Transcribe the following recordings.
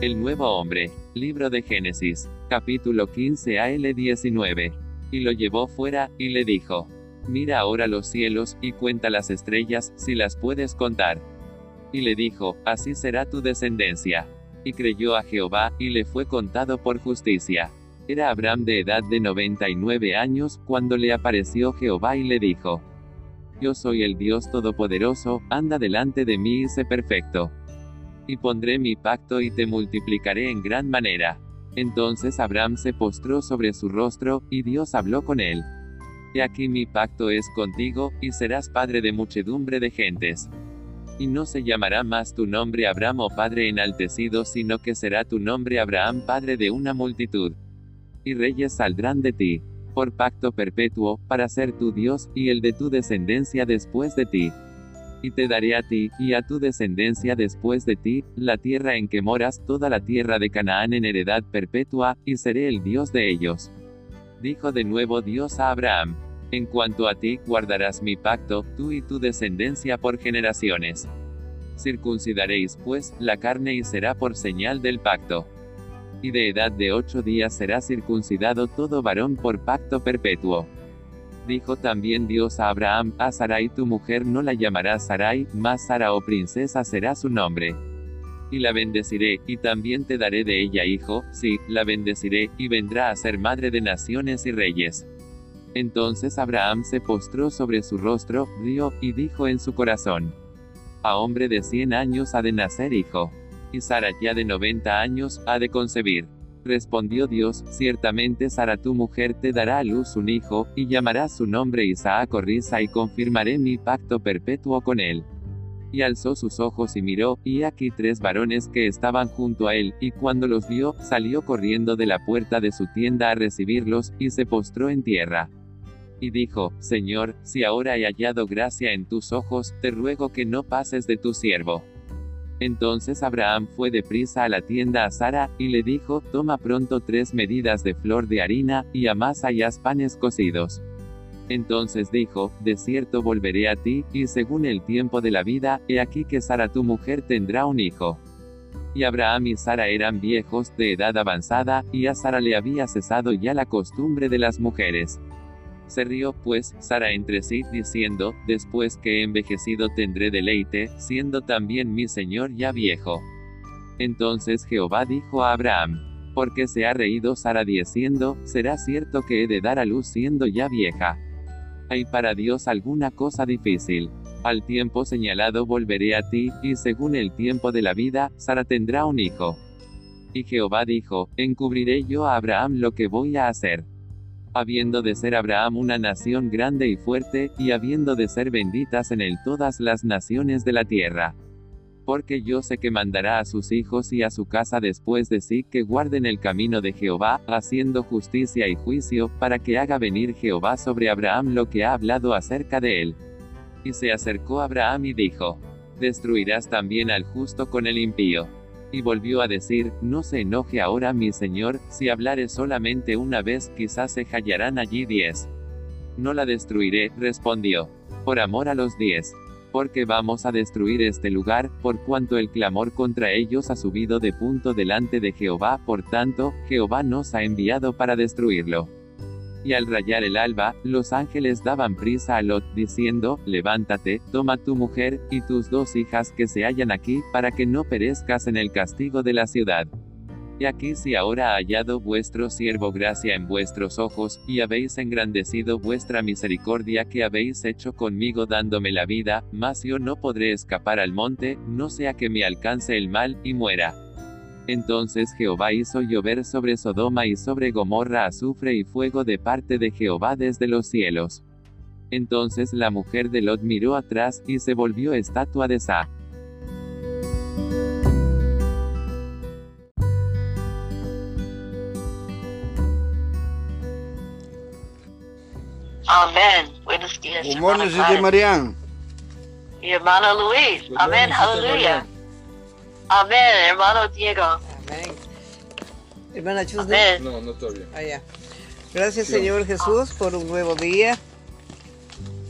El nuevo hombre. Libro de Génesis. Capítulo 15 al 19. Y lo llevó fuera, y le dijo. Mira ahora los cielos, y cuenta las estrellas, si las puedes contar. Y le dijo, así será tu descendencia. Y creyó a Jehová, y le fue contado por justicia. Era Abraham de edad de 99 años, cuando le apareció Jehová y le dijo. Yo soy el Dios Todopoderoso, anda delante de mí y sé perfecto y pondré mi pacto y te multiplicaré en gran manera. Entonces Abraham se postró sobre su rostro, y Dios habló con él. He aquí mi pacto es contigo, y serás padre de muchedumbre de gentes. Y no se llamará más tu nombre Abraham o Padre enaltecido, sino que será tu nombre Abraham Padre de una multitud. Y reyes saldrán de ti, por pacto perpetuo, para ser tu Dios, y el de tu descendencia después de ti y te daré a ti, y a tu descendencia después de ti, la tierra en que moras, toda la tierra de Canaán en heredad perpetua, y seré el Dios de ellos. Dijo de nuevo Dios a Abraham, en cuanto a ti, guardarás mi pacto, tú y tu descendencia por generaciones. Circuncidaréis, pues, la carne y será por señal del pacto. Y de edad de ocho días será circuncidado todo varón por pacto perpetuo. Dijo también Dios a Abraham, a Sarai tu mujer no la llamarás Sarai, mas Sara o princesa será su nombre. Y la bendeciré, y también te daré de ella hijo, sí, la bendeciré, y vendrá a ser madre de naciones y reyes. Entonces Abraham se postró sobre su rostro, rió, y dijo en su corazón, A hombre de cien años ha de nacer hijo. Y Sara ya de noventa años, ha de concebir. Respondió Dios, ciertamente Sara tu mujer te dará a luz un hijo, y llamarás su nombre Isaac o Risa y confirmaré mi pacto perpetuo con él. Y alzó sus ojos y miró, y aquí tres varones que estaban junto a él, y cuando los vio, salió corriendo de la puerta de su tienda a recibirlos, y se postró en tierra. Y dijo, Señor, si ahora he hallado gracia en tus ojos, te ruego que no pases de tu siervo. Entonces Abraham fue deprisa a la tienda a Sara, y le dijo, toma pronto tres medidas de flor de harina, y amasa y haz panes cocidos. Entonces dijo, de cierto volveré a ti, y según el tiempo de la vida, he aquí que Sara tu mujer tendrá un hijo. Y Abraham y Sara eran viejos, de edad avanzada, y a Sara le había cesado ya la costumbre de las mujeres. Se rió, pues, Sara entre sí, diciendo, después que he envejecido tendré deleite, siendo también mi señor ya viejo. Entonces Jehová dijo a Abraham, porque se ha reído Sara diciendo, será cierto que he de dar a luz siendo ya vieja. ¿Hay para Dios alguna cosa difícil? Al tiempo señalado volveré a ti, y según el tiempo de la vida, Sara tendrá un hijo. Y Jehová dijo, encubriré yo a Abraham lo que voy a hacer habiendo de ser Abraham una nación grande y fuerte, y habiendo de ser benditas en él todas las naciones de la tierra. Porque yo sé que mandará a sus hijos y a su casa después de sí que guarden el camino de Jehová, haciendo justicia y juicio, para que haga venir Jehová sobre Abraham lo que ha hablado acerca de él. Y se acercó Abraham y dijo, Destruirás también al justo con el impío. Y volvió a decir, no se enoje ahora mi señor, si hablare solamente una vez quizás se hallarán allí diez. No la destruiré, respondió. Por amor a los diez. Porque vamos a destruir este lugar, por cuanto el clamor contra ellos ha subido de punto delante de Jehová, por tanto, Jehová nos ha enviado para destruirlo. Y al rayar el alba, los ángeles daban prisa a Lot, diciendo, Levántate, toma tu mujer, y tus dos hijas que se hallan aquí, para que no perezcas en el castigo de la ciudad. Y aquí si ahora ha hallado vuestro siervo gracia en vuestros ojos, y habéis engrandecido vuestra misericordia que habéis hecho conmigo dándome la vida, mas yo no podré escapar al monte, no sea que me alcance el mal, y muera. Entonces Jehová hizo llover sobre Sodoma y sobre Gomorra azufre y fuego de parte de Jehová desde los cielos. Entonces la mujer de Lot miró atrás, y se volvió estatua de Sa. Amén. Buenos días. Morning, Sister Marian. Mi hermano Luis. Amén. Aleluya. Amén, hermano Diego. Amén. Hermana Chusne. Amén. No, no todavía. Allá. Gracias Señor Jesús por un nuevo día.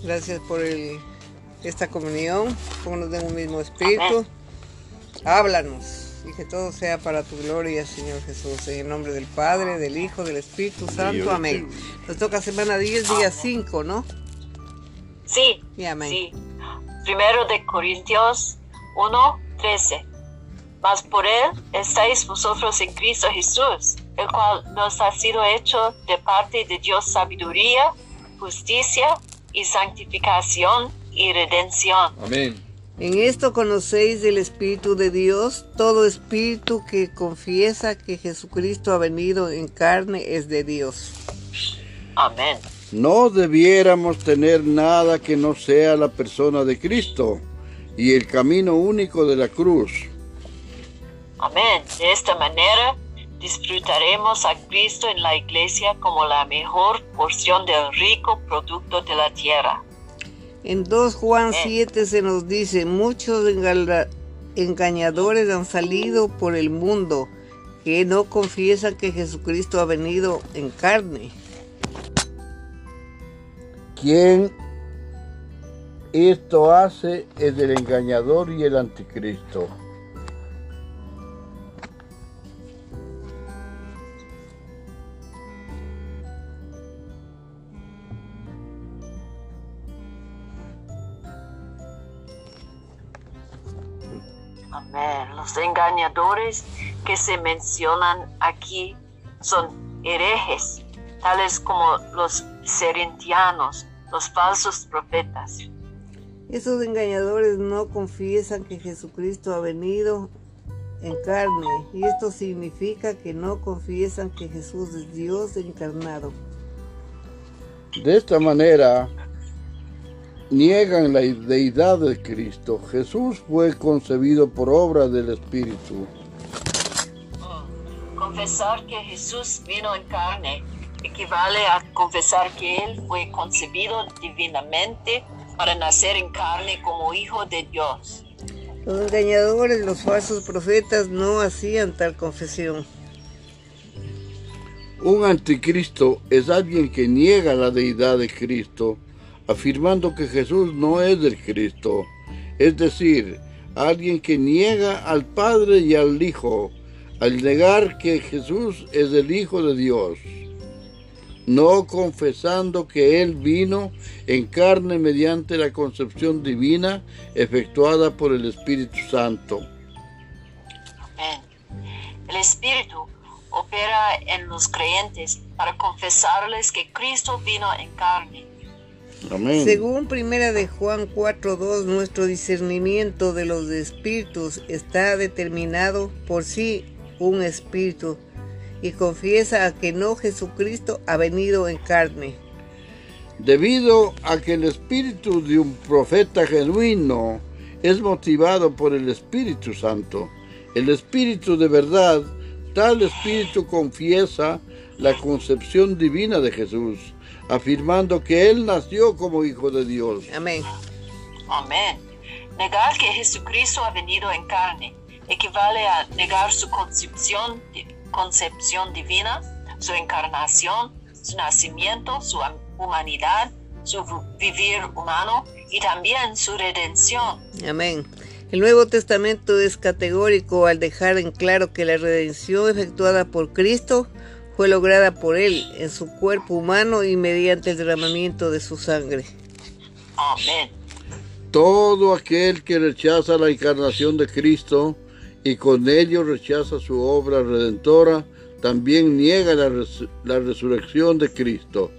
Gracias por el, esta comunión. Pónganos en un mismo espíritu. Háblanos Y que todo sea para tu gloria, Señor Jesús. En el nombre del Padre, del Hijo, del Espíritu Santo. Amén. Nos toca semana 10, día 5, ¿no? Sí, Y amén. sí. Primero de Corintios 1, 13. Mas por él estáis vosotros en Cristo Jesús, el cual nos ha sido hecho de parte de Dios sabiduría, justicia y santificación y redención. Amén. En esto conocéis el Espíritu de Dios. Todo espíritu que confiesa que Jesucristo ha venido en carne es de Dios. Amén. No debiéramos tener nada que no sea la persona de Cristo y el camino único de la cruz. Amén. De esta manera disfrutaremos a Cristo en la iglesia como la mejor porción del rico producto de la tierra. En 2 Juan 7 se nos dice, muchos engañadores han salido por el mundo que no confiesan que Jesucristo ha venido en carne. Quien esto hace es el engañador y el anticristo. Amén. Los engañadores que se mencionan aquí son herejes, tales como los serentianos, los falsos profetas. Esos engañadores no confiesan que Jesucristo ha venido en carne y esto significa que no confiesan que Jesús es Dios encarnado. De esta manera niegan la deidad de Cristo. Jesús fue concebido por obra del Espíritu. Confesar que Jesús vino en carne equivale a confesar que Él fue concebido divinamente para nacer en carne como hijo de Dios. Los engañadores, los falsos profetas no hacían tal confesión. Un anticristo es alguien que niega la deidad de Cristo, afirmando que Jesús no es del Cristo, es decir, alguien que niega al Padre y al Hijo, al negar que Jesús es el Hijo de Dios, no confesando que Él vino en carne mediante la concepción divina efectuada por el Espíritu Santo. El Espíritu opera en los creyentes para confesarles que Cristo vino en carne. Amén. Según primera de Juan 4.2, nuestro discernimiento de los espíritus está determinado por sí un espíritu y confiesa a que no Jesucristo ha venido en carne. Debido a que el espíritu de un profeta genuino es motivado por el Espíritu Santo, el espíritu de verdad, tal espíritu confiesa la concepción divina de Jesús, afirmando que Él nació como Hijo de Dios. Amén. Amén. Negar que Jesucristo ha venido en carne equivale a negar su concepción, concepción divina, su encarnación, su nacimiento, su humanidad, su vivir humano y también su redención. Amén. El Nuevo Testamento es categórico al dejar en claro que la redención efectuada por Cristo fue lograda por Él en su cuerpo humano y mediante el derramamiento de su sangre. Amén. Todo aquel que rechaza la encarnación de Cristo y con ello rechaza su obra redentora, también niega la, res la resurrección de Cristo.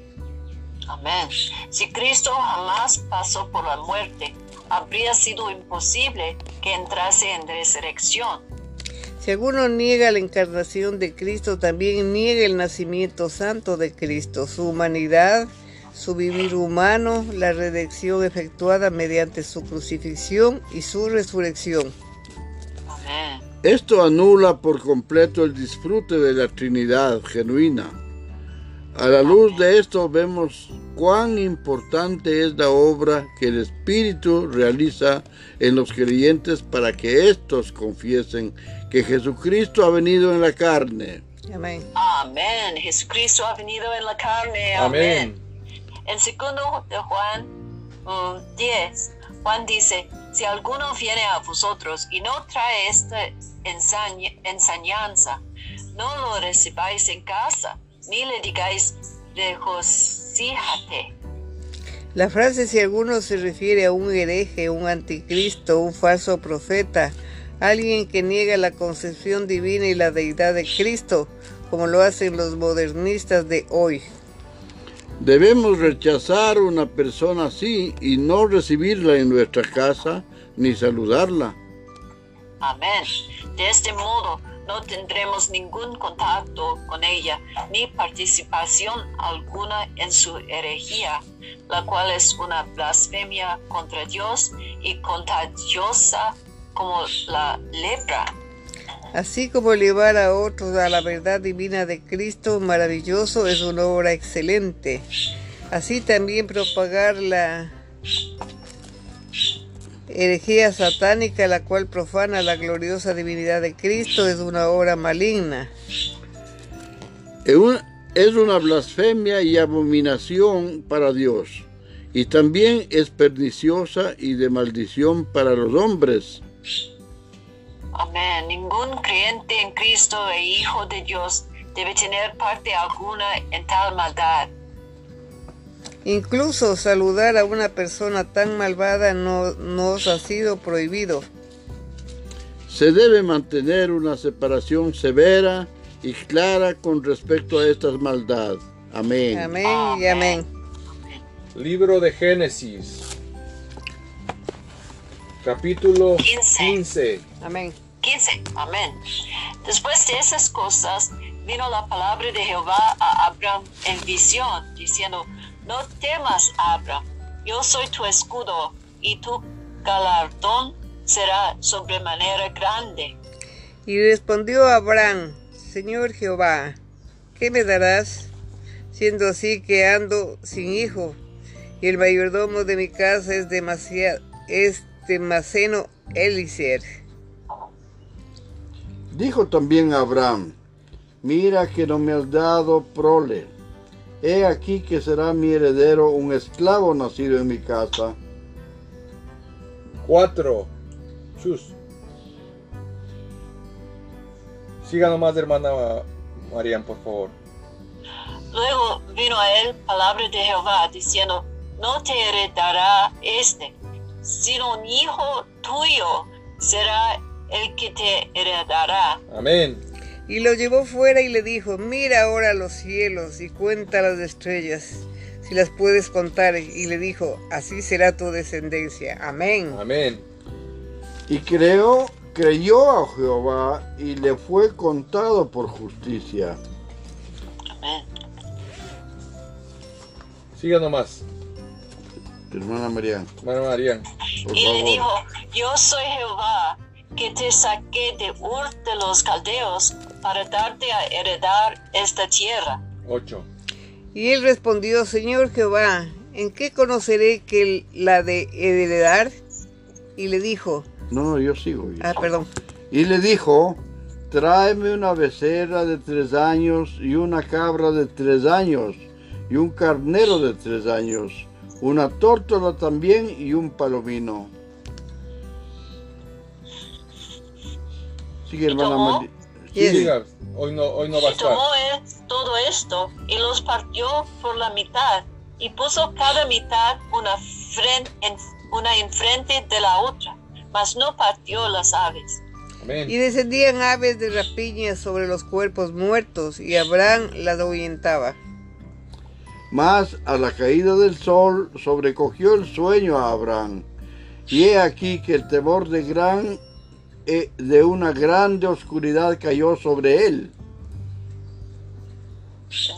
Amén. Si Cristo jamás pasó por la muerte, habría sido imposible que entrase en resurrección. Si alguno niega la encarnación de Cristo, también niega el nacimiento santo de Cristo, su humanidad, su vivir humano, la redención efectuada mediante su crucifixión y su resurrección. Esto anula por completo el disfrute de la Trinidad genuina. A la luz de esto vemos cuán importante es la obra que el Espíritu realiza en los creyentes para que éstos confiesen que Jesucristo ha venido en la carne. Amén. Amén. Jesucristo ha venido en la carne. Amén. Amén. En segundo de Juan mm, 10, Juan dice, Si alguno viene a vosotros y no trae esta ensaña- enseñanza, no lo recibáis en casa, ni le digáis regocíjate. La frase si alguno se refiere a un hereje, un anticristo, un falso profeta, alguien que niega la concepción divina y la deidad de Cristo, como lo hacen los modernistas de hoy. Debemos rechazar una persona así y no recibirla en nuestra casa ni saludarla. Amén. De este modo no tendremos ningún contacto con ella ni participación alguna en su herejía, la cual es una blasfemia contra Dios y contagiosa como la lepra. Así como llevar a otros a la verdad divina de Cristo maravilloso es una obra excelente. Así también propagar la herejía satánica, la cual profana la gloriosa divinidad de Cristo, es una obra maligna. Es una blasfemia y abominación para Dios, y también es perniciosa y de maldición para los hombres. Amén. Ningún creyente en Cristo e hijo de Dios debe tener parte alguna en tal maldad. Incluso saludar a una persona tan malvada no nos ha sido prohibido. Se debe mantener una separación severa y clara con respecto a esta maldad. Amén. Amén y amén. Libro de Génesis, capítulo 15. 15. Amén. 15. Amén. Después de esas cosas, vino la palabra de Jehová a Abraham en visión, diciendo, no temas, Abraham, yo soy tu escudo, y tu galardón será sobremanera grande. Y respondió Abraham, Señor Jehová, ¿qué me darás? Siendo así que ando sin hijo, y el mayordomo de mi casa es demasiado, es Eliezer. Dijo también Abraham, mira que no me has dado prole. He aquí que será mi heredero un esclavo nacido en mi casa. 4. Chus. Siga nomás, hermana Marian, por favor. Luego vino a él palabra de Jehová, diciendo, no te heredará este, sino un hijo tuyo será el que te heredará. Amén. Y lo llevó fuera y le dijo, mira ahora los cielos y cuenta las estrellas, si las puedes contar. Y le dijo, así será tu descendencia. Amén. Amén. Y creó, creyó a Jehová y le fue contado por justicia. Amén. Siga nomás, Hermana María, hermana Marian. Por Y le dijo, yo soy Jehová, que te saqué de Ur de los Caldeos para darte a heredar esta tierra. 8. Y él respondió, Señor Jehová, ¿en qué conoceré que la de heredar? Y le dijo, No, no, yo sigo. yo ah, perdón. Y le dijo, tráeme una becerra de tres años y una cabra de tres años y un carnero de tres años, una tórtola también y un palomino. Sigue, hermana tomó? María. Siga. Hoy no, hoy no va a Y estar. tomó todo esto y los partió por la mitad y puso cada mitad una, fren- en, una enfrente de la otra, mas no partió las aves. Y descendían aves de rapiña sobre los cuerpos muertos, y Abraham las ahuyentaba. Mas a la caída del sol sobrecogió el sueño a Abraham. Y he aquí que el temor de gran eh, de una grande oscuridad cayó sobre él.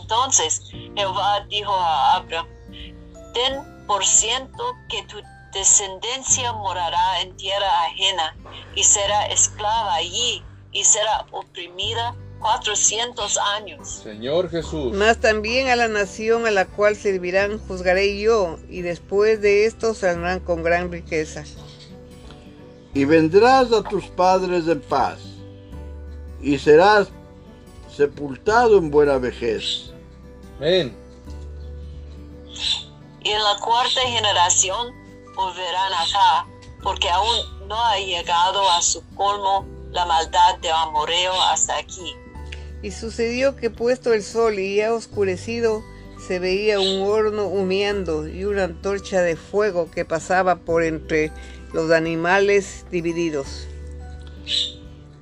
Entonces Jehová dijo a Abraham, ten por ciento que tu descendencia morará en tierra ajena y será esclava allí y será oprimida cuatrocientos años. Señor Jesús. Mas también a la nación a la cual servirán juzgaré yo, y después de esto saldrán con gran riqueza. Y vendrás a tus padres en paz, y serás sepultado en buena vejez. Amén. Y en la cuarta generación volverán acá, porque aún no ha llegado a su colmo la maldad de Amoreo hasta aquí. Y sucedió que puesto el sol y ya oscurecido, se veía un horno humeando y una antorcha de fuego que pasaba por entre los animales divididos.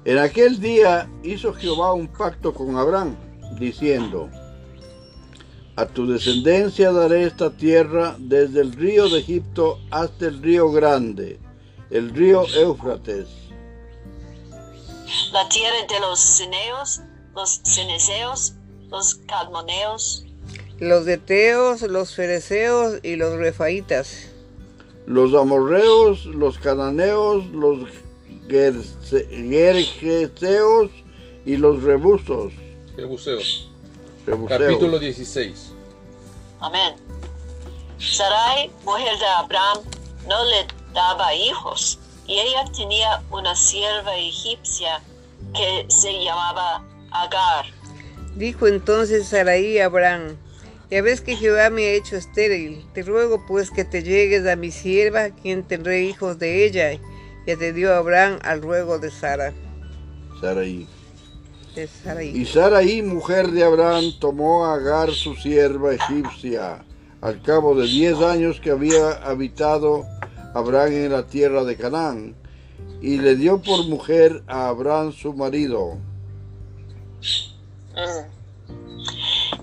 En aquel día hizo Jehová un pacto con Abraham, diciendo, A tu descendencia daré esta tierra desde el río de Egipto hasta el río grande, el río Éufrates. La tierra de los cineos, los ceneseos, los cadmoneos, Los deteos, los fereceos y los refaitas, Los amorreos, los cananeos, los gergeseos y los rebusos. Jebuseos. rebuseos. Capítulo 16. Amén. Sarai, mujer de Abraham, no le daba hijos, y ella tenía una sierva egipcia que se llamaba Agar. Dijo entonces Sarai a Abraham, ya ves que Jehová me ha hecho estéril, te ruego pues que te llegues a mi sierva, quien tendré hijos de ella. Y atendió Abraham al ruego de Sara, de Sarai. Y Sarai, mujer de Abraham, tomó a Agar su sierva egipcia, al cabo de diez años que había habitado Abraham en la tierra de Canaán, y le dio por mujer a Abraham su marido.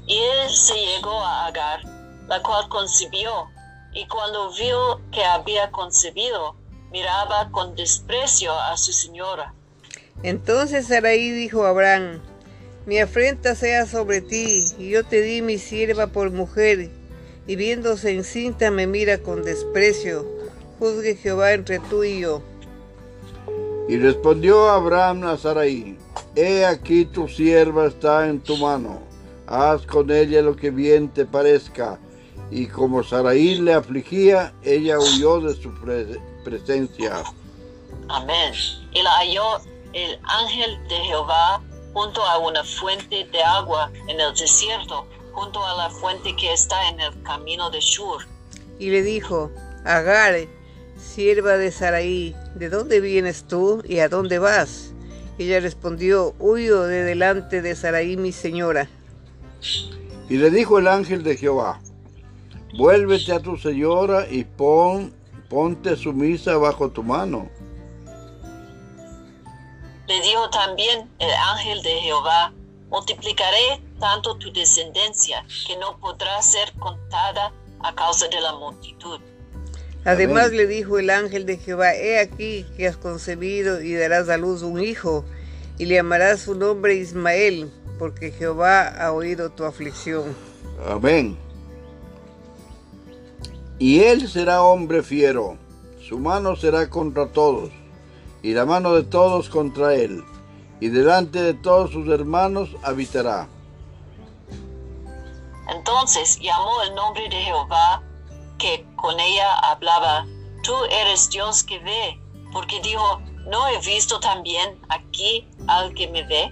Y él se llegó a Agar, la cual concibió, y cuando vio que había concebido, miraba con desprecio a su señora. Entonces Sarai dijo a Abraham, mi afrenta sea sobre ti, y yo te di mi sierva por mujer, y viéndose encinta me mira con desprecio. Juzgue Jehová entre tú y yo. Y respondió Abraham a Sarai, He aquí tu sierva está en tu mano, haz con ella lo que bien te parezca. Y como Sarai le afligía, ella huyó de su pre- presencia. Amén. Y la halló el ángel de Jehová junto a una fuente de agua en el desierto, junto a la fuente que está en el camino de Shur. Y le dijo, Agar, sierva de Sarai, ¿de dónde vienes tú y a dónde vas? Ella respondió, huyo de delante de Sarai mi señora. Y le dijo el ángel de Jehová, Vuélvete a tu señora y pon, ponte sumisa bajo tu mano. Le dijo también el ángel de Jehová, multiplicaré tanto tu descendencia que no podrá ser contada a causa de la multitud. Además Amén. le dijo el ángel de Jehová, he aquí que has concebido y darás a luz un hijo, y le llamarás su nombre Ismael, porque Jehová ha oído tu aflicción. Amén. Y él será hombre fiero, su mano será contra todos, y la mano de todos contra él, y delante de todos sus hermanos habitará. Entonces llamó el nombre de Jehová que con ella hablaba, tú eres Dios que ve, porque dijo, ¿no he visto también aquí al que me ve?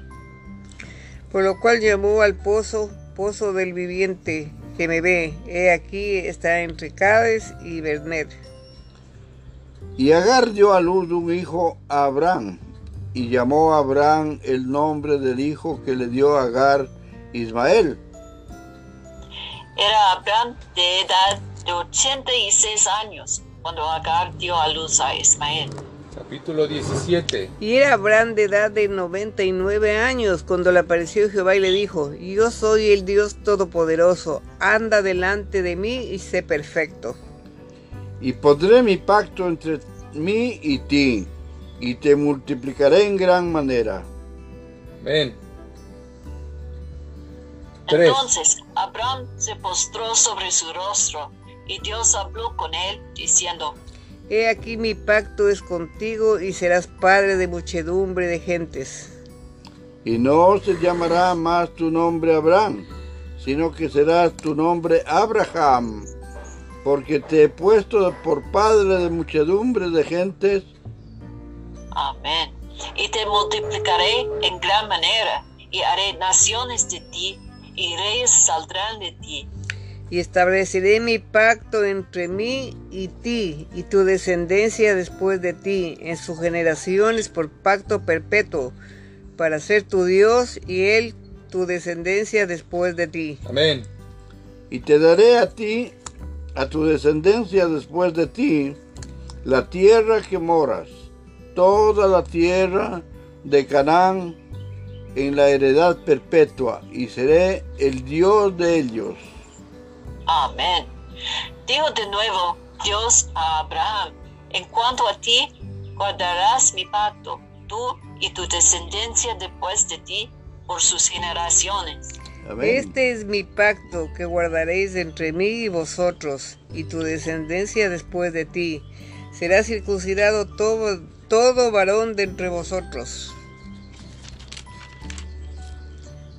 Por lo cual llamó al pozo, pozo del viviente, que me ve. He aquí está entre Cades y Berner. Y Agar dio a luz un hijo a Abraham, y llamó a Abraham el nombre del hijo que le dio a Agar Ismael. Era Abraham de edad de 86 años cuando Agar dio a luz a Ismael. Capítulo 17. Y era Abraham de edad de 99 años cuando le apareció Jehová y le dijo, yo soy el Dios Todopoderoso, anda delante de mí y sé perfecto. Y pondré mi pacto entre mí y ti, y te multiplicaré en gran manera. Tres. Entonces Abraham se postró sobre su rostro y Dios habló con él diciendo, He aquí mi pacto es contigo y serás padre de muchedumbre de gentes. Y no se llamará más tu nombre Abraham, sino que será tu nombre Abraham, porque te he puesto por padre de muchedumbre de gentes, Amén. Y te multiplicaré en gran manera y haré naciones de ti y reyes saldrán de ti. Y estableceré mi pacto entre mí y ti y tu descendencia después de ti en sus generaciones por pacto perpetuo, para ser tu Dios y él tu descendencia después de ti. Amén. Y te daré a ti, a tu descendencia después de ti, la tierra que moras, toda la tierra de Canaán en la heredad perpetua, y seré el Dios de ellos. Amén. Dijo de nuevo Dios a Abraham, en cuanto a ti, guardarás mi pacto, tú y tu descendencia después de ti, por sus generaciones. Amén. Este es mi pacto que guardaréis entre mí y vosotros y tu descendencia después de ti. Será circuncidado todo, todo varón de entre vosotros.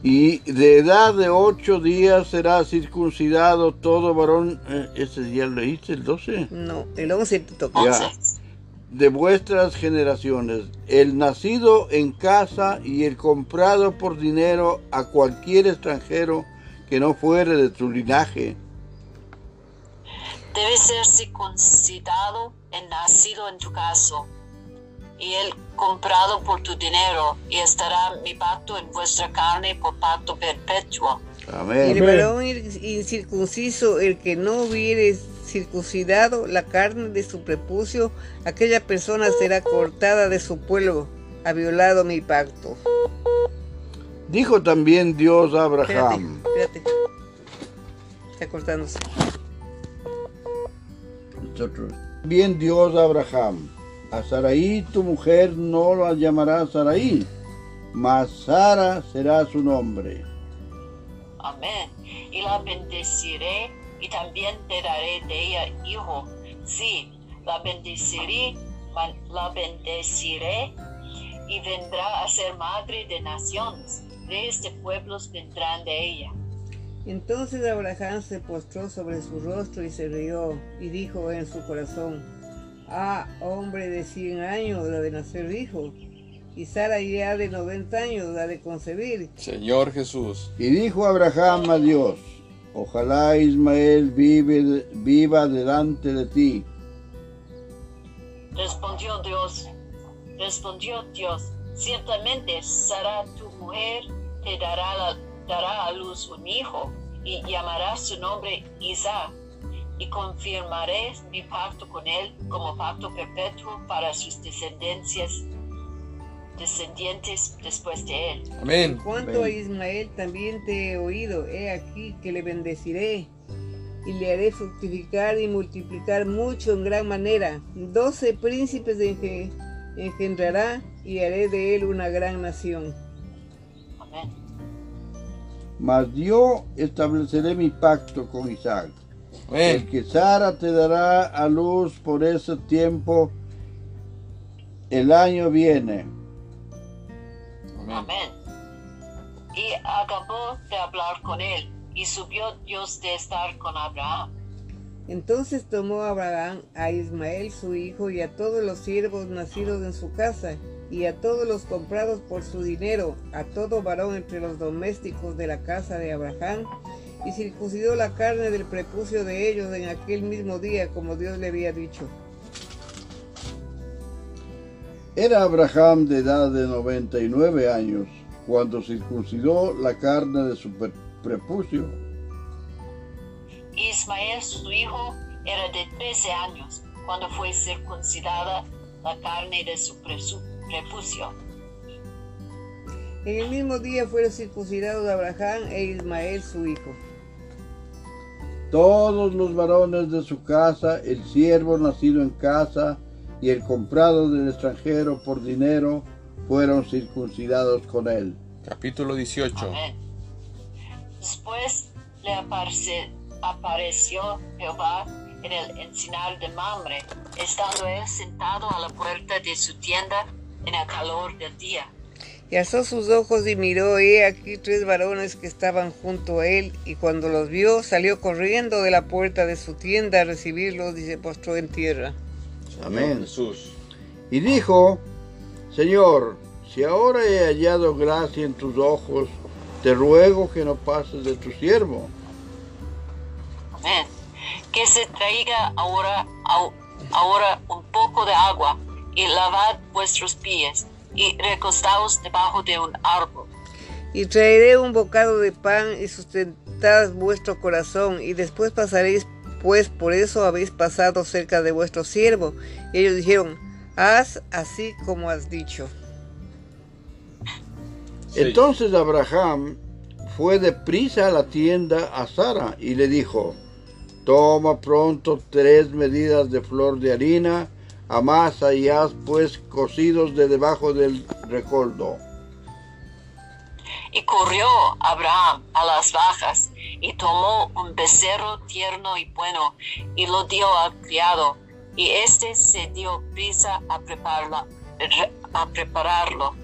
Y de edad de ocho días será circuncidado todo varón. eh, ¿Ese lo leíste, el 12? No, el 11 te. Ya. Once. de vuestras generaciones, el nacido en casa y el comprado por dinero a cualquier extranjero que no fuere de tu linaje. Debe ser circuncidado el nacido en tu caso, y el comprado por tu dinero, y estará mi pacto en vuestra carne por pacto perpetuo. El Amén. varón ir- incircunciso, el que no hubiere circuncidado la carne de su prepucio, aquella persona será cortada de su pueblo. Ha violado mi pacto. Dijo también Dios a Espérate, Abraham. espérate. Está cortándose. Bien Dios a Abraham. A Saraí tu mujer no la llamará Saraí, mas Sara será su nombre. Amén. Y la bendeciré y también te daré de ella hijo. Sí, la bendeciré, la bendeciré y vendrá a ser madre de naciones. Reyes de pueblos vendrán de ella. Entonces Abraham se postró sobre su rostro y se rió, y dijo en su corazón, Ah, hombre de cien años ha de nacer hijo, y Sara ya de noventa años ha de concebir. Señor Jesús. Y dijo Abraham a Dios, ojalá Ismael vive, viva delante de ti. Respondió Dios, respondió Dios, ciertamente Sara tu mujer te dará, la- dará a luz un hijo y llamará su nombre Isaac y confirmaré mi pacto con él como pacto perpetuo para sus descendencias, descendientes después de él. En Amén. cuanto a Amén. Ismael también te he oído, he aquí que le bendeciré, y le haré fructificar y multiplicar mucho en gran manera. Doce príncipes enge- engendrará, y haré de él una gran nación. Amén. Mas yo estableceré mi pacto con Isaac, el que Sara te dará a luz por ese tiempo. El año viene. Amén. Amén. Y acabó de hablar con él, y subió Dios de estar con Abraham. Entonces tomó Abraham a Ismael su hijo y a todos los siervos nacidos en su casa, y a todos los comprados por su dinero, a todo varón entre los domésticos de la casa de Abraham, y circuncidó la carne del prepucio de ellos en aquel mismo día, como Dios le había dicho. Era Abraham de edad de 99 años cuando circuncidó la carne de su pre- prepucio. Ismael, su hijo, era de 13 años cuando fue circuncidada la carne de su prepucio. En el mismo día fueron circuncidados Abraham e Ismael su hijo. Todos los varones de su casa, el siervo nacido en casa y el comprado del extranjero por dinero, fueron circuncidados con él. Capítulo 18. Amén. Después le aparece- apareció Jehová en el encinar de Mamre, estando él sentado a la puerta de su tienda en el calor del día. Y alzó sus ojos y miró, y he aquí tres varones que estaban junto a él, y cuando los vio, salió corriendo de la puerta de su tienda a recibirlos y se postró en tierra. Amén. Jesús. Y dijo, Señor, si ahora he hallado gracia en tus ojos, te ruego que no pases de tu siervo. Amén. Que se traiga ahora, ahora un poco de agua y lavad vuestros pies y recostaos debajo de un árbol. Y traeré un bocado de pan y sustentad vuestro corazón, y después pasaréis, pues por eso habéis pasado cerca de vuestro siervo. Y ellos dijeron, haz así como has dicho. Sí. Entonces Abraham fue deprisa a la tienda a Sara y le dijo, toma pronto tres medidas de flor de harina, amasa y haz pues cocidos de debajo del recoldo. Y corrió Abraham a las bajas y tomó un becerro tierno y bueno y lo dio al criado. Y éste se dio prisa a, prepararla- a prepararlo.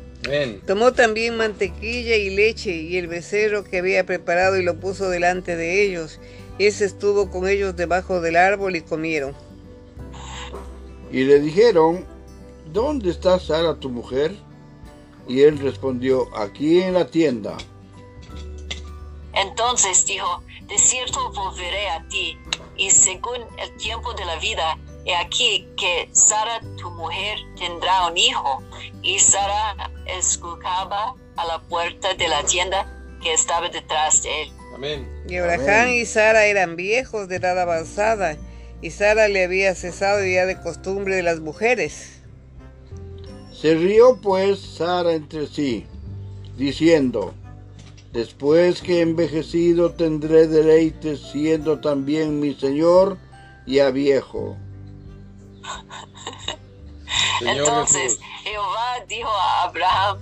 Tomó también mantequilla y leche y el becerro que había preparado y lo puso delante de ellos. Ese estuvo con ellos debajo del árbol y comieron. Y le dijeron, ¿dónde está Sara tu mujer? Y él respondió, aquí en la tienda. Entonces dijo, de cierto volveré a ti, y según el tiempo de la vida, he aquí que Sara tu mujer tendrá un hijo. Y Sara escuchaba a la puerta de la tienda que estaba detrás de él. Amén. Y Abraham Amén. y Sara eran viejos de edad avanzada, y Sara le había cesado ya de costumbre de las mujeres. Se rió pues Sara entre sí, diciendo, Después que he envejecido tendré deleite siendo también mi señor ya viejo. Entonces. Jehová dijo a Abraham,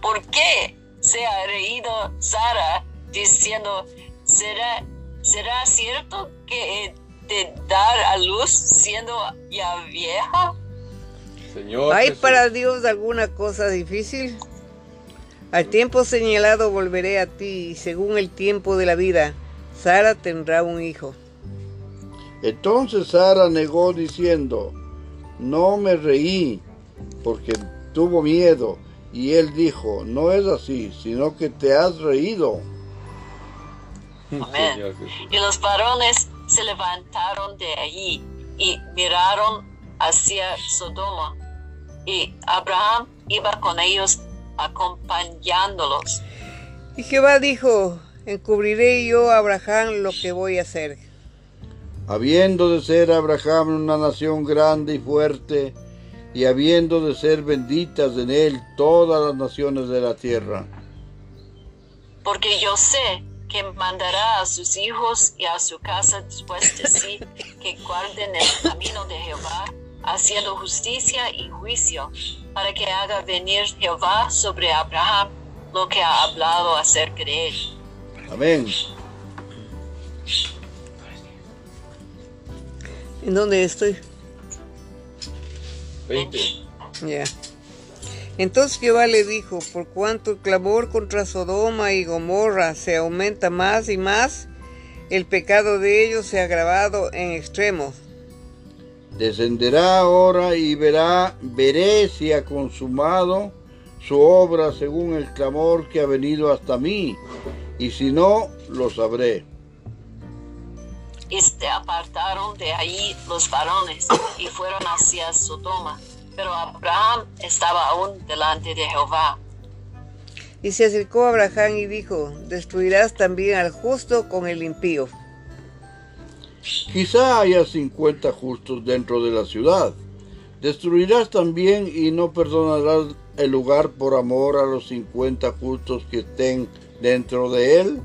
¿por qué se ha reído Sara diciendo, ¿será, será cierto que de dar a luz siendo ya vieja? Señor ¿Hay Jesús. para Dios alguna cosa difícil? Al tiempo señalado volveré a ti, y según el tiempo de la vida, Sara tendrá un hijo. Entonces Sara negó diciendo, No me reí, porque tuvo miedo. Y él dijo, No es así, sino que te has reído. Amén. Y los varones se levantaron de allí y miraron hacia Sodoma. Y Abraham iba con ellos acompañándolos. Y Jehová dijo, encubriré yo a Abraham lo que voy a hacer. habiendo de ser Abraham una nación grande y fuerte, y habiendo de ser benditas en él todas las naciones de la tierra. Porque yo sé que mandará a sus hijos y a su casa después de sí que guarden el camino de Jehová, haciendo justicia y juicio, para que haga venir Jehová sobre Abraham lo que ha hablado acerca de él. Amén. ¿En dónde estoy? 20. Ya. Entonces Jehová le dijo, por cuanto el clamor contra Sodoma y Gomorra se aumenta más y más, el pecado de ellos se ha agravado en extremo. Descenderá ahora y verá, veré si ha consumado su obra según el clamor que ha venido hasta mí, y si no, lo sabré. Y se apartaron de ahí los varones y fueron hacia Sodoma. Pero Abraham estaba aún delante de Jehová. Y se acercó a Abraham y dijo, destruirás también al justo con el impío. Quizá haya cincuenta justos dentro de la ciudad. Destruirás también y no perdonarás el lugar por amor a los cincuenta justos que estén dentro de él.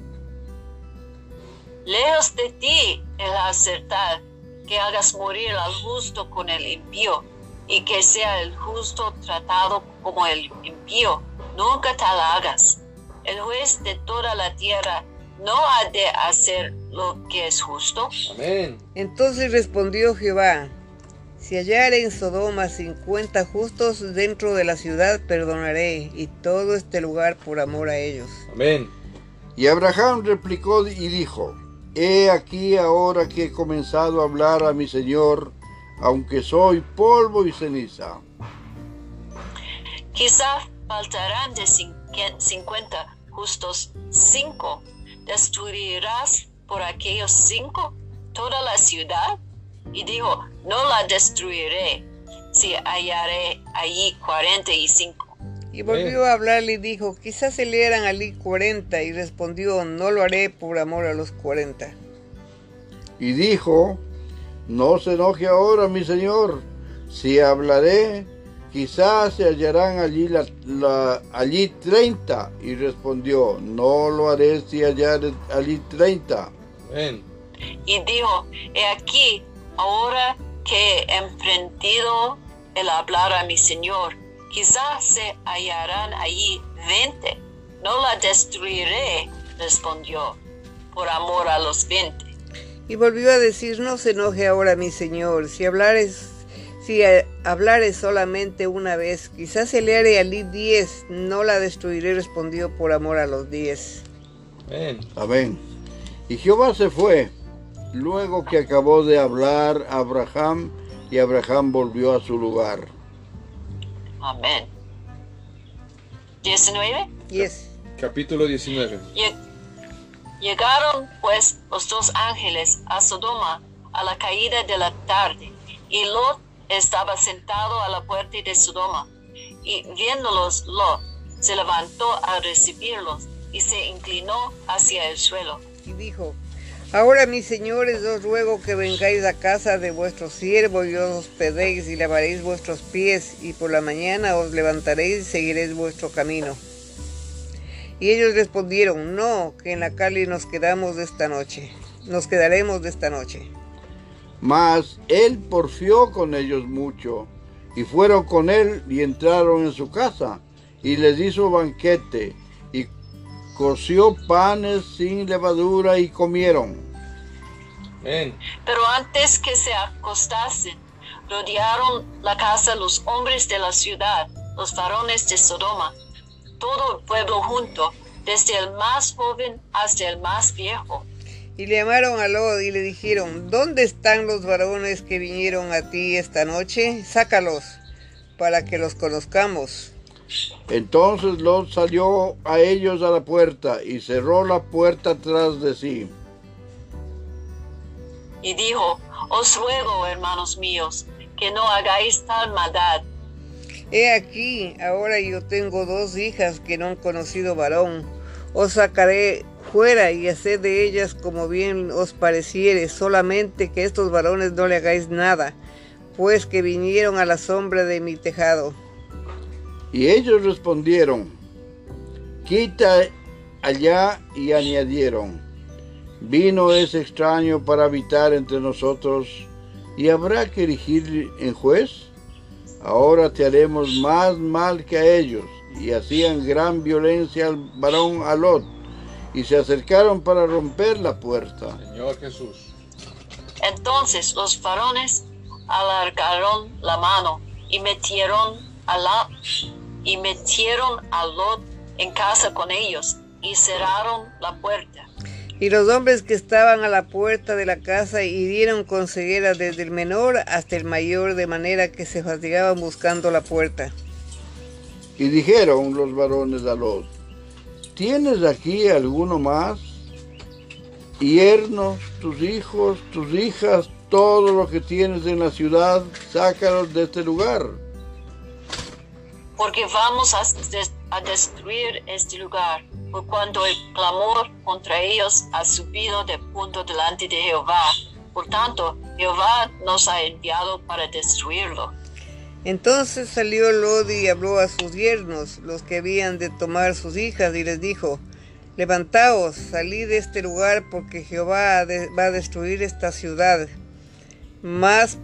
Lejos de ti el acertar, que hagas morir al justo con el impío, y que sea el justo tratado como el impío. Nunca tal hagas. El juez de toda la tierra no ha de hacer lo que es justo. Amén. Entonces respondió Jehová, si hallare en Sodoma cincuenta justos dentro de la ciudad, perdonaré, y todo este lugar por amor a ellos. Amén. Y Abraham replicó y dijo, He aquí ahora que he comenzado a hablar a mi Señor, aunque soy polvo y ceniza. Quizá faltarán de cinque- cincuenta justos cinco. ¿Destruirás por aquellos cinco toda la ciudad? Y dijo, no la destruiré si hallaré allí cuarenta y cinco. Y volvió a hablarle y dijo, quizás se le eran allí cuarenta. Y respondió, no lo haré por amor a los cuarenta. Y dijo, no se enoje ahora, mi señor, si hablaré, quizás se hallarán allí, la, la- allí treinta. Y respondió, no lo haré si hallaré allí treinta. Amén. Y dijo, he aquí, ahora que he emprendido el hablar a mi señor, quizás se hallarán allí veinte. No la destruiré, respondió, por amor a los veinte. Y volvió a decir, no se enoje ahora mi señor, si hablares, si eh, hablares solamente una vez, quizás se le haré allí diez, no la destruiré, respondió por amor a los diez. Amén. Amén. Y Jehová se fue, luego que acabó de hablar a Abraham, y Abraham volvió a su lugar. Amén. 19. Diez. Capítulo 19. Lle- Llegaron pues los dos ángeles a Sodoma a la caída de la tarde, y Lot estaba sentado a la puerta de Sodoma. Y viéndolos, Lot se levantó a recibirlos y se inclinó hacia el suelo. Y dijo, ahora mis señores os ruego que vengáis a casa de vuestro siervo y os hospedéis y lavaréis vuestros pies y por la mañana os levantaréis y seguiréis vuestro camino. Y ellos respondieron, no, que en la calle nos quedamos de esta noche, nos quedaremos de esta noche. Mas él porfió con ellos mucho, y fueron con él y entraron en su casa, y les hizo banquete, y coció panes sin levadura y comieron. Pero antes que se acostasen, rodearon la casa los hombres de la ciudad, los varones de Sodoma, todo el pueblo junto, desde el más joven hasta el más viejo. Y le llamaron a Lot y le dijeron, ¿dónde están los varones que vinieron a ti esta noche? Sácalos, para que los conozcamos. Entonces Lot salió a ellos a la puerta, y cerró la puerta tras de sí. Y dijo, os ruego, hermanos míos, que no hagáis tal maldad. He aquí, ahora yo tengo dos hijas que no han conocido varón. Os sacaré fuera y haced de ellas como bien os pareciere, solamente que estos varones no le hagáis nada, pues que vinieron a la sombra de mi tejado. Y ellos respondieron, quita allá y añadieron, vino ese extraño para habitar entre nosotros y habrá que erigir en juez. Ahora te haremos más mal que a ellos. Y hacían gran violencia al varón a Lot y se acercaron para romper la puerta. Señor Jesús. Entonces los varones alargaron la mano y metieron a la y metieron a Lot en casa con ellos y cerraron la puerta. Y los hombres que estaban a la puerta de la casa hirieron con ceguera desde el menor hasta el mayor, de manera que se fatigaban buscando la puerta. Y dijeron los varones a Lot, ¿tienes aquí alguno más? Yernos, tus hijos, tus hijas, todo lo que tienes en la ciudad, sácalos de este lugar. Porque vamos a, des- a destruir este lugar, por cuanto el clamor contra ellos ha subido de punto delante de Jehová. Por tanto, Jehová nos ha enviado para destruirlo. Entonces salió Lot y habló a sus yernos, los que habían de tomar sus hijas, y les dijo, Levantaos, salid de este lugar, porque Jehová va a destruir esta ciudad. Mas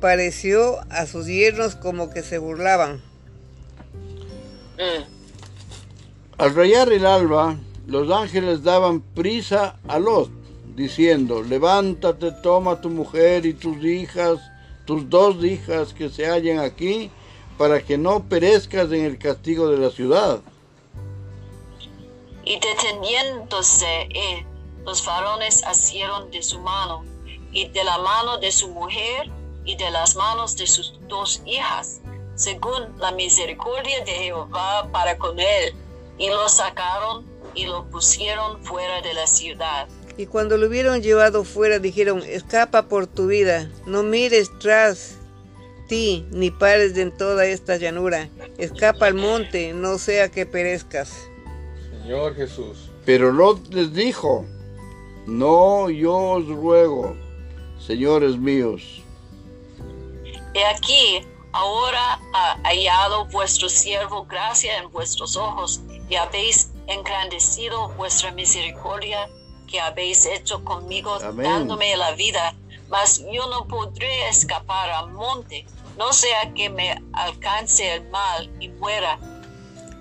pareció a sus yernos como que se burlaban. Al rayar el alba, los ángeles daban prisa a Lot, diciendo, levántate, toma tu mujer y tus hijas, tus dos hijas que se hallan aquí, para que no perezcas en el castigo de la ciudad. Y deteniéndose él, los varones asieron de su mano, y de la mano de su mujer, y de las manos de sus dos hijas, según la misericordia de Jehová para con él, y lo sacaron y lo pusieron fuera de la ciudad. Y cuando lo hubieron llevado fuera, dijeron, escapa por tu vida, no mires tras ti, ni pares en toda esta llanura. Escapa al monte, no sea que perezcas. Señor Jesús. Pero Lot les dijo, no, yo os ruego, señores míos. He aquí, ahora ha hallado vuestro siervo gracia en vuestros ojos y habéis engrandecido vuestra misericordia que habéis hecho conmigo Amén. dándome la vida, mas yo no podré escapar al monte, no sea que me alcance el mal y muera.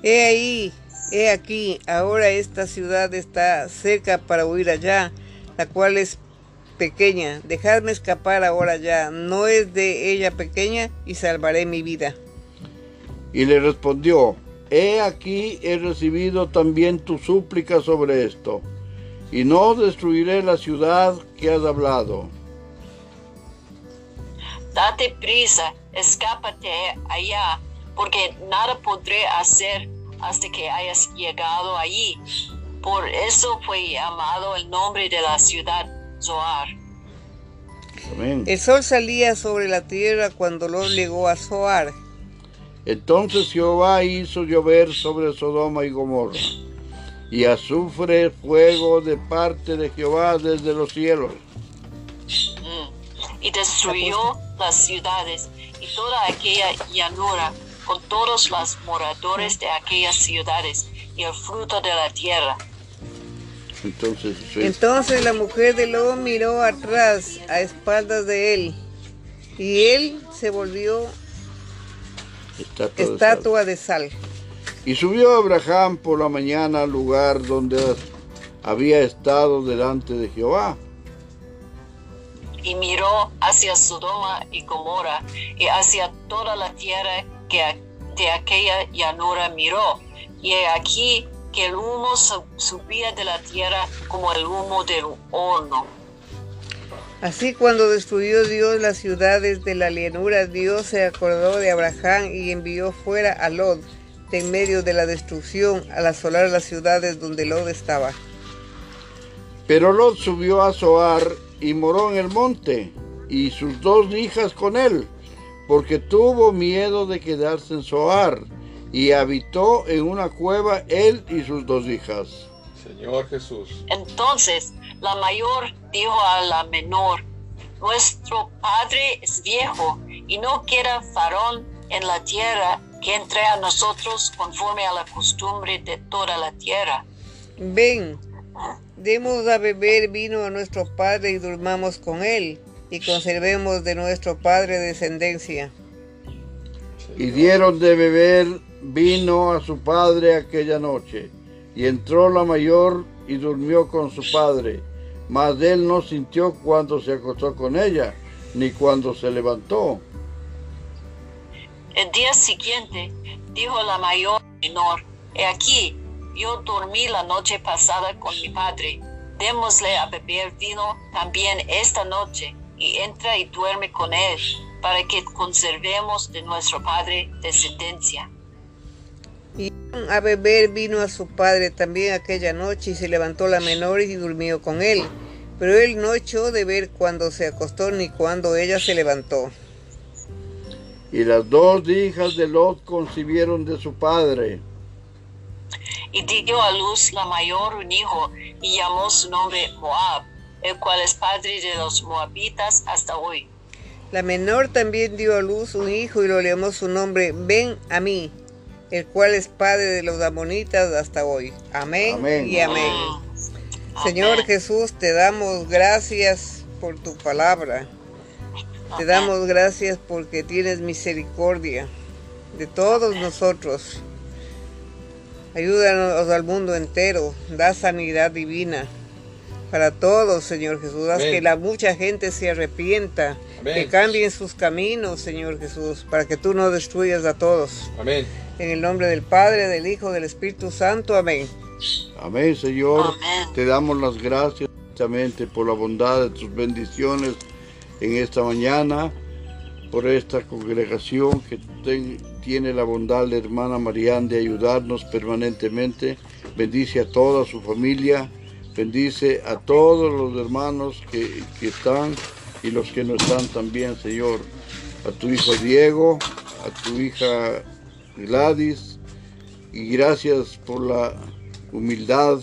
He ahí, he aquí, ahora esta ciudad está cerca para huir allá, la cual es pequeña. Dejadme escapar ahora ya, no es de ella pequeña y salvaré mi vida. Y le respondió, he aquí he recibido también tu súplica sobre esto, y no destruiré la ciudad que has hablado. Date prisa, escápate allá, porque nada podré hacer hasta que hayas llegado allí. Por eso fue llamado el nombre de la ciudad Zoar. Amén. El sol salía sobre la tierra cuando Lot llegó a Zoar. Entonces Jehová hizo llover sobre Sodoma y Gomorra, y azufre fuego de parte de Jehová desde los cielos. y destruyó las ciudades y toda aquella llanura con todos los moradores de aquellas ciudades y el fruto de la tierra. Entonces, sí, Entonces la mujer de Lot miró atrás a espaldas de él, y él se volvió estatua de sal. de sal. Y subió Abraham por la mañana al lugar donde había estado delante de Jehová. Y miró hacia Sodoma y Gomorra y hacia toda la tierra que de aquella llanura miró. Y aquí que el humo su- subía de la tierra como el humo del horno. Así cuando destruyó Dios las ciudades de la llanura, Dios se acordó de Abraham y envió fuera a Lot de en medio de la destrucción al asolar las ciudades donde Lot estaba. Pero Lot subió a Zoar y moró en el monte, y sus dos hijas con él, porque tuvo miedo de quedarse en Zoar, y habitó en una cueva él y sus dos hijas. Señor Jesús. Entonces la mayor dijo a la menor, Nuestro padre es viejo y no queda varón en la tierra que entre a nosotros conforme a la costumbre de toda la tierra. Ven, demos a beber vino a nuestro padre y durmamos con él, y conservemos de nuestro padre descendencia. Y dieron de beber vino a su padre aquella noche. Y entró la mayor y durmió con su padre. Mas él no sintió cuando se acostó con ella, ni cuando se levantó. El día siguiente dijo la mayor menor, He aquí, yo dormí la noche pasada con mi padre, démosle a beber vino también esta noche, y entra y duerme con él, para que conservemos de nuestro padre descendencia. Y a beber vino a su padre también aquella noche, y se levantó la menor y durmió con él. Pero él no echó de ver cuando se acostó ni cuando ella se levantó. Y las dos hijas de Lot concibieron de su padre. Y dio a luz la mayor un hijo, y llamó su nombre Moab, el cual es padre de los moabitas hasta hoy. La menor también dio a luz un hijo y lo llamó su nombre Ben a mí, el cual es padre de los amonitas hasta hoy. Amén, Amén. y amén. Señor Amén. Jesús, te damos gracias por tu palabra. Te damos gracias porque tienes misericordia de todos nosotros. Ayúdanos al mundo entero. Da sanidad divina para todos, Señor Jesús. Haz Amén. que la mucha gente se arrepienta, Amén. que cambien sus caminos, Señor Jesús, para que tú no destruyas a todos. Amén. En el nombre del Padre, del Hijo, del Espíritu Santo. Amén. Amén, Señor. Amén. Te damos las gracias por la bondad de tus bendiciones en esta mañana, por esta congregación que ten- tiene la bondad de hermana Marián de ayudarnos permanentemente. Bendice a toda su familia, Bendice a todos los hermanos que, que están y los que no están también, Señor. A tu hijo Diego, a tu hija Gladys, y gracias por la humildad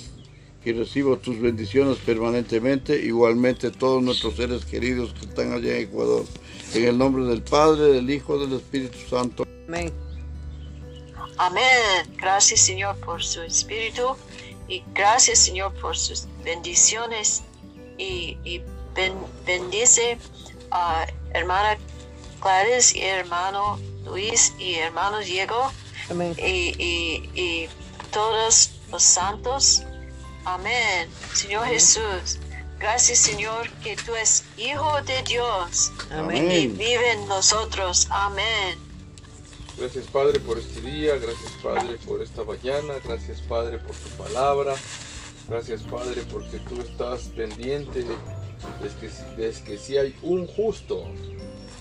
que recibo tus bendiciones permanentemente, igualmente todos nuestros seres queridos que están allá en Ecuador. En el nombre del Padre, del Hijo, del Espíritu Santo. Amén. Amén. Gracias Señor por su espíritu y gracias Señor por sus bendiciones y, y ben- bendice a hermana Gladys y hermano Luis y hermano Diego Amén. y, y, y todos los santos. Amén. Señor Jesús, gracias Señor que tú es Hijo de Dios Amén. y vive en nosotros. Amén. Gracias Padre por este día, gracias Padre por esta mañana, gracias Padre por tu palabra, gracias Padre porque tú estás pendiente de que, de que si hay un justo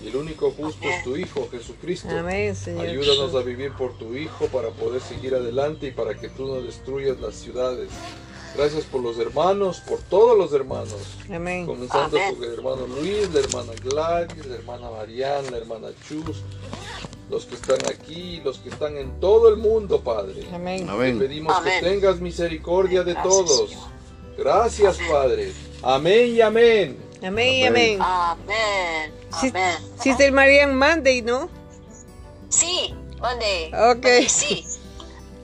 y el único justo es tu Hijo Jesucristo. Amén, Señor. Ayúdanos a vivir por tu Hijo para poder seguir adelante y para que tú no destruyas las ciudades. Gracias por los hermanos, por todos los hermanos. Amén. Comenzando Amén. por el hermano Luis, la hermana Gladys, la hermana Mariana, la hermana Chus, los que están aquí, los que están en todo el mundo, Padre. Amén. Te Amén. pedimos Amén. que tengas misericordia de Gracias, todos. Señor. Gracias, Amén. Padre. Amén y amén. Amén y Amén. amén. Amén. Sí, Amén. Sister Marian Monday, ¿no? Sí, Monday. Ok. Monday, Sí.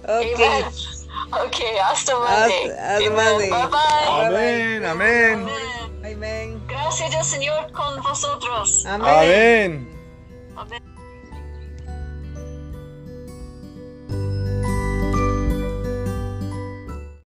Ok. Amen. Ok, hasta Monday. Hasta-. Monday. Bye bye. Amén, amén. Amén. Amén. Gracias Señor con vosotros. Amén. Amén.